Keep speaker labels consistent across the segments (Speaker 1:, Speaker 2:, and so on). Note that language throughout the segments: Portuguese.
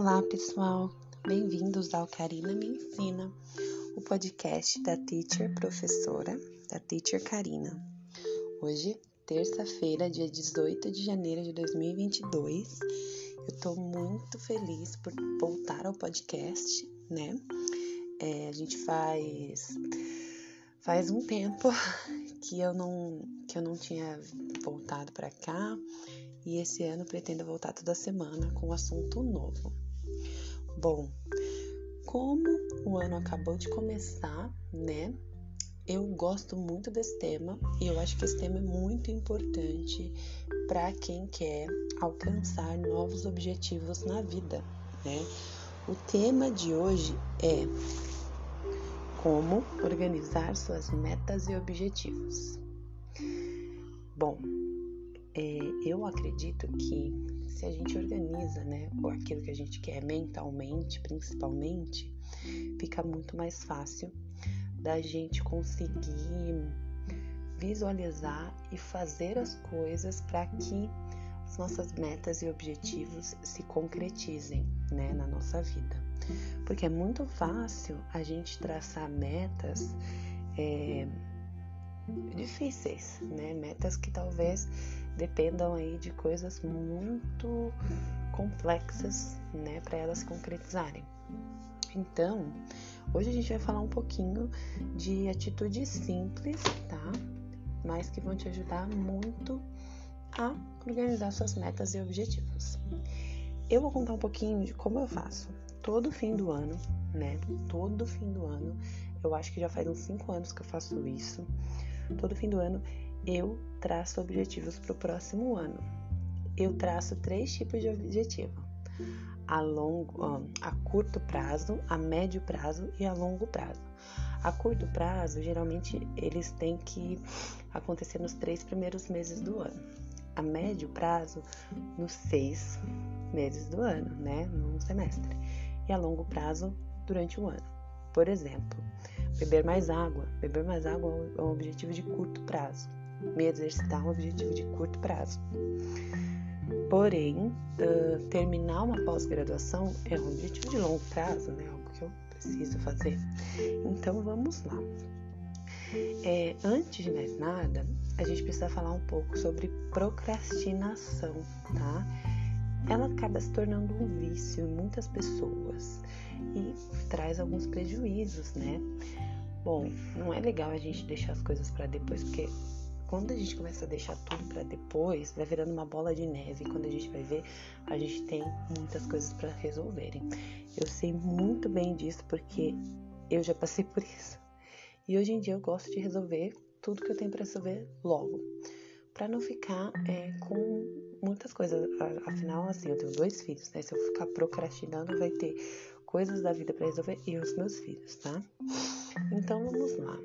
Speaker 1: Olá, pessoal. Bem-vindos ao Karina Me Ensina, o podcast da teacher professora, da teacher Karina. Hoje, terça-feira, dia 18 de janeiro de 2022. Eu tô muito feliz por voltar ao podcast, né? É, a gente faz faz um tempo que eu não que eu não tinha voltado para cá e esse ano pretendo voltar toda semana com um assunto novo. Bom, como o ano acabou de começar, né? Eu gosto muito desse tema e eu acho que esse tema é muito importante para quem quer alcançar novos objetivos na vida, né? O tema de hoje é como organizar suas metas e objetivos. Bom, é, eu acredito que se a gente organiza, né, aquilo que a gente quer mentalmente, principalmente, fica muito mais fácil da gente conseguir visualizar e fazer as coisas para que as nossas metas e objetivos se concretizem, né, na nossa vida. Porque é muito fácil a gente traçar metas é, difíceis, né, metas que talvez dependam aí de coisas muito complexas, né, para elas concretizarem. Então, hoje a gente vai falar um pouquinho de atitudes simples, tá? Mas que vão te ajudar muito a organizar suas metas e objetivos. Eu vou contar um pouquinho de como eu faço. Todo fim do ano, né? Todo fim do ano, eu acho que já faz uns 5 anos que eu faço isso. Todo fim do ano eu traço objetivos para o próximo ano. Eu traço três tipos de objetivo: a longo, a curto prazo, a médio prazo e a longo prazo. A curto prazo, geralmente eles têm que acontecer nos três primeiros meses do ano. A médio prazo, nos seis meses do ano, né, num semestre. E a longo prazo, durante o ano. Por exemplo, beber mais água. Beber mais água é um objetivo de curto prazo me exercitar um objetivo de curto prazo. Porém, uh, terminar uma pós-graduação é um objetivo de longo prazo, né? Algo que eu preciso fazer. Então, vamos lá. É, antes de mais nada, a gente precisa falar um pouco sobre procrastinação, tá? Ela acaba se tornando um vício em muitas pessoas e traz alguns prejuízos, né? Bom, não é legal a gente deixar as coisas para depois, porque quando a gente começa a deixar tudo para depois, vai virando uma bola de neve. Quando a gente vai ver, a gente tem muitas coisas para resolverem. Eu sei muito bem disso porque eu já passei por isso. E hoje em dia eu gosto de resolver tudo que eu tenho para resolver logo, para não ficar é, com muitas coisas. Afinal, assim, eu tenho dois filhos, né? Se eu ficar procrastinando, vai ter coisas da vida para resolver e os meus filhos, tá? Então vamos lá.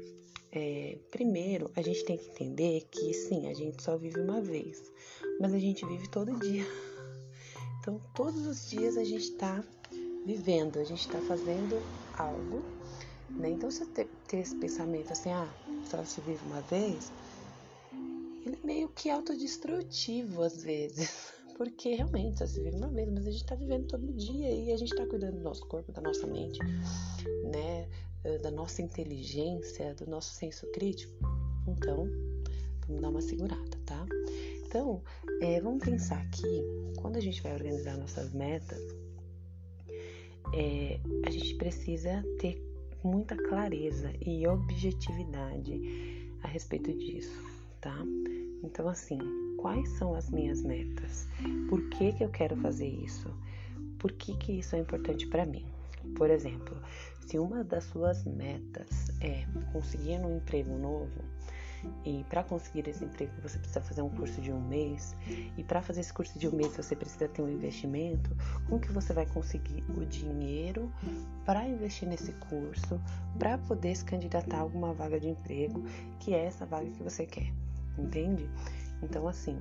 Speaker 1: É, primeiro, a gente tem que entender que sim, a gente só vive uma vez, mas a gente vive todo dia. Então, todos os dias a gente está vivendo, a gente está fazendo algo, né? Então, você ter, esse pensamento assim, ah, só se vive uma vez, ele é meio que autodestrutivo às vezes. Porque realmente só se vive uma vez, mas a gente está vivendo todo dia e a gente está cuidando do nosso corpo, da nossa mente, né? Eh, da nossa inteligência, do nosso senso crítico, então vamos dar uma segurada, tá? Então, é, vamos pensar que quando a gente vai organizar nossas metas, é, a gente precisa ter muita clareza e objetividade a respeito disso, tá? Então, assim, quais são as minhas metas? Por que, que eu quero fazer isso? Por que, que isso é importante para mim? Por exemplo, se uma das suas metas é conseguir um emprego novo, e para conseguir esse emprego você precisa fazer um curso de um mês, e para fazer esse curso de um mês você precisa ter um investimento, como que você vai conseguir o dinheiro para investir nesse curso, para poder se candidatar a alguma vaga de emprego, que é essa vaga que você quer, entende? Então assim,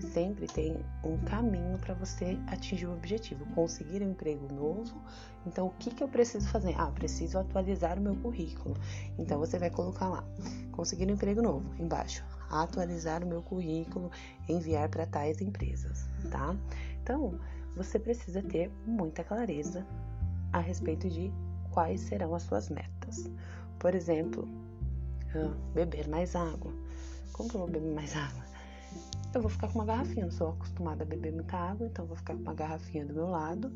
Speaker 1: sempre tem um caminho para você atingir o objetivo, conseguir um emprego novo. Então, o que, que eu preciso fazer? Ah, preciso atualizar o meu currículo. Então, você vai colocar lá, conseguir um emprego novo, embaixo, atualizar o meu currículo, enviar para tais empresas, tá? Então, você precisa ter muita clareza a respeito de quais serão as suas metas. Por exemplo, ah, beber mais água. Como que eu vou beber mais água? Eu vou ficar com uma garrafinha, não sou acostumada a beber muita água, então vou ficar com uma garrafinha do meu lado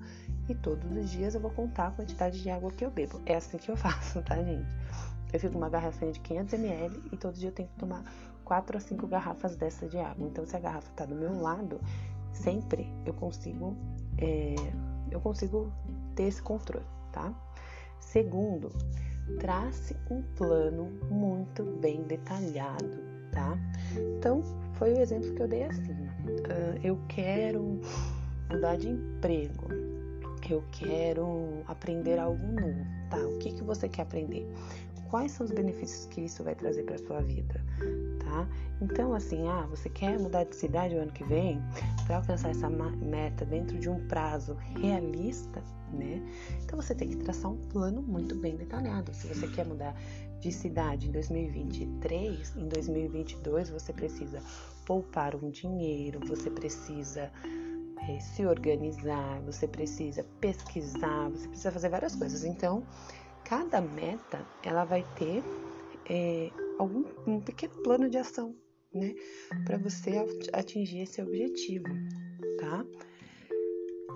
Speaker 1: e todos os dias eu vou contar a quantidade de água que eu bebo. É assim que eu faço, tá, gente? Eu fico com uma garrafinha de 500 ml e todo dia eu tenho que tomar 4 a 5 garrafas dessa de água. Então, se a garrafa tá do meu lado, sempre eu consigo, é, eu consigo ter esse controle, tá? Segundo, trace um plano muito bem detalhado, tá? Então, foi o exemplo que eu dei assim. Uh, eu quero mudar de emprego, eu quero aprender algo novo, tá? O que, que você quer aprender? Quais são os benefícios que isso vai trazer para sua vida, tá? Então, assim, ah, você quer mudar de cidade o ano que vem para alcançar essa meta dentro de um prazo realista, né? Então você tem que traçar um plano muito bem detalhado. Se você quer mudar de cidade em 2023, em 2022 você precisa poupar um dinheiro, você precisa é, se organizar, você precisa pesquisar, você precisa fazer várias coisas. Então, cada meta ela vai ter é, algum um pequeno plano de ação, né, para você atingir esse objetivo, tá?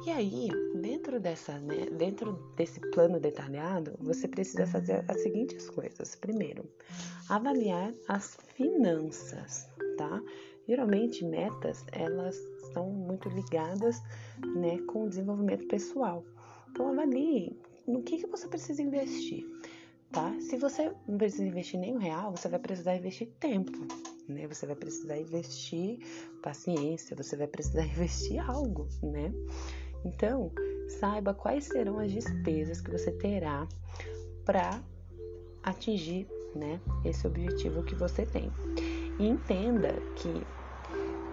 Speaker 1: E aí, dentro dessa, né, dentro desse plano detalhado, você precisa fazer as seguintes coisas. Primeiro, avaliar as finanças, tá? Geralmente, metas, elas são muito ligadas, né, com o desenvolvimento pessoal. Então, avalie no que, que você precisa investir, tá? Se você não precisa investir nenhum real, você vai precisar investir tempo, né? Você vai precisar investir paciência, você vai precisar investir algo, né? Então, saiba quais serão as despesas que você terá para atingir né, esse objetivo que você tem. E entenda que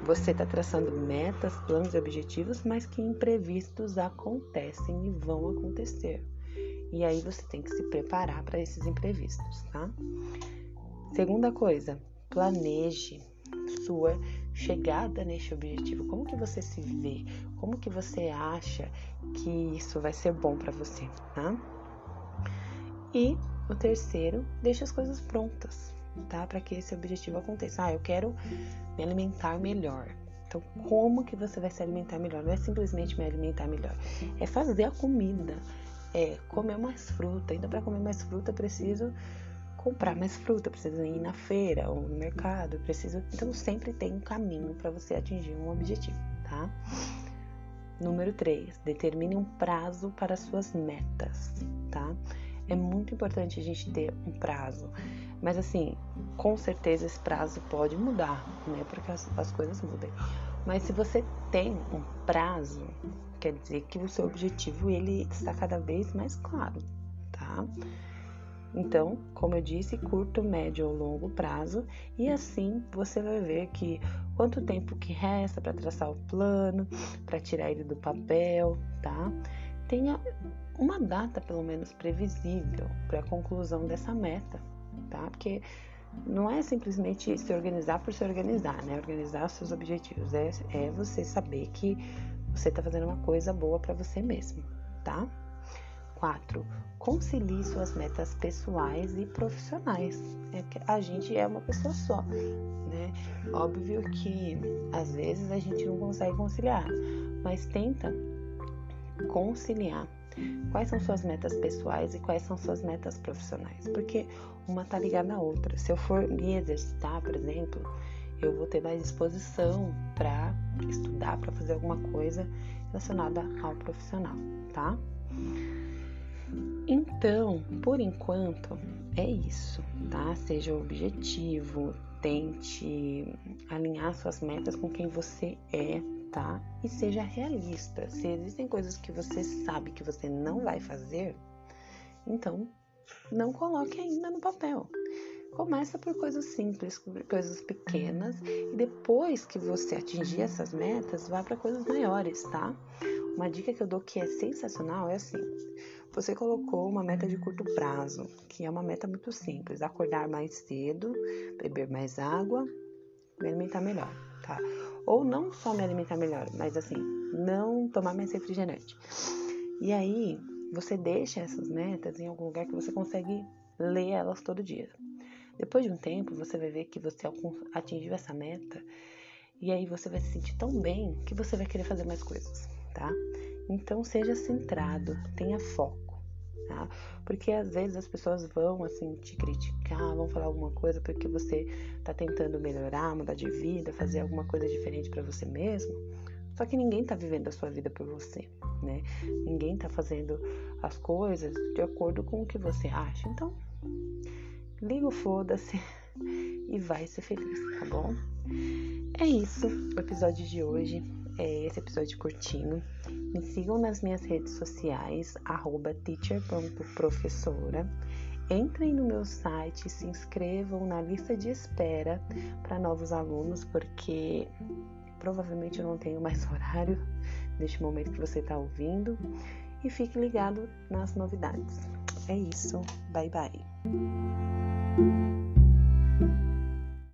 Speaker 1: você está traçando metas, planos e objetivos, mas que imprevistos acontecem e vão acontecer. E aí você tem que se preparar para esses imprevistos, tá? Segunda coisa, planeje sua chegada neste objetivo? Como que você se vê? Como que você acha que isso vai ser bom para você, tá? E o terceiro, deixa as coisas prontas, tá? Para que esse objetivo aconteça. Ah, eu quero me alimentar melhor. Então, como que você vai se alimentar melhor? Não é simplesmente me alimentar melhor, é fazer a comida, é comer mais fruta. Ainda para comer mais fruta, preciso comprar mais fruta, precisa ir na feira ou no mercado, precisa. Então sempre tem um caminho para você atingir um objetivo, tá? Número 3, determine um prazo para suas metas, tá? É muito importante a gente ter um prazo, mas assim, com certeza esse prazo pode mudar, né? Porque as, as coisas mudam. Mas se você tem um prazo, quer dizer que o seu objetivo ele está cada vez mais claro, tá? Então, como eu disse, curto, médio ou longo prazo, e assim você vai ver que quanto tempo que resta para traçar o plano, para tirar ele do papel, tá? Tenha uma data pelo menos previsível para a conclusão dessa meta, tá? Porque não é simplesmente se organizar por se organizar, né? Organizar os seus objetivos é, é você saber que você está fazendo uma coisa boa para você mesmo, tá? 4. Concilie suas metas pessoais e profissionais. É que a gente é uma pessoa só, né? Óbvio que às vezes a gente não consegue conciliar, mas tenta conciliar quais são suas metas pessoais e quais são suas metas profissionais, porque uma tá ligada à outra. Se eu for me exercitar, por exemplo, eu vou ter mais disposição para estudar, para fazer alguma coisa relacionada ao profissional, tá? Então, por enquanto, é isso, tá? Seja objetivo, tente alinhar suas metas com quem você é, tá? E seja realista. Se existem coisas que você sabe que você não vai fazer, então não coloque ainda no papel. Começa por coisas simples, coisas pequenas e depois que você atingir essas metas, vá para coisas maiores, tá? Uma dica que eu dou que é sensacional é assim: você colocou uma meta de curto prazo, que é uma meta muito simples: acordar mais cedo, beber mais água, me alimentar melhor, alimentar. Ou não só me alimentar melhor, mas assim, não tomar mais refrigerante. E aí, você deixa essas metas em algum lugar que você consegue ler elas todo dia. Depois de um tempo, você vai ver que você atingiu essa meta e aí você vai se sentir tão bem que você vai querer fazer mais coisas, tá? Então seja centrado, tenha foco, tá? Porque às vezes as pessoas vão assim te criticar, vão falar alguma coisa porque você tá tentando melhorar, mudar de vida, fazer alguma coisa diferente para você mesmo. Só que ninguém tá vivendo a sua vida por você, né? Ninguém tá fazendo as coisas de acordo com o que você acha. Então, liga o foda-se e vai ser feliz, tá bom? É isso, o episódio de hoje. É esse episódio curtinho. Me sigam nas minhas redes sociais, teacher.professora. Entrem no meu site, se inscrevam na lista de espera para novos alunos, porque provavelmente eu não tenho mais horário neste momento que você está ouvindo. E fique ligado nas novidades. É isso. Bye bye.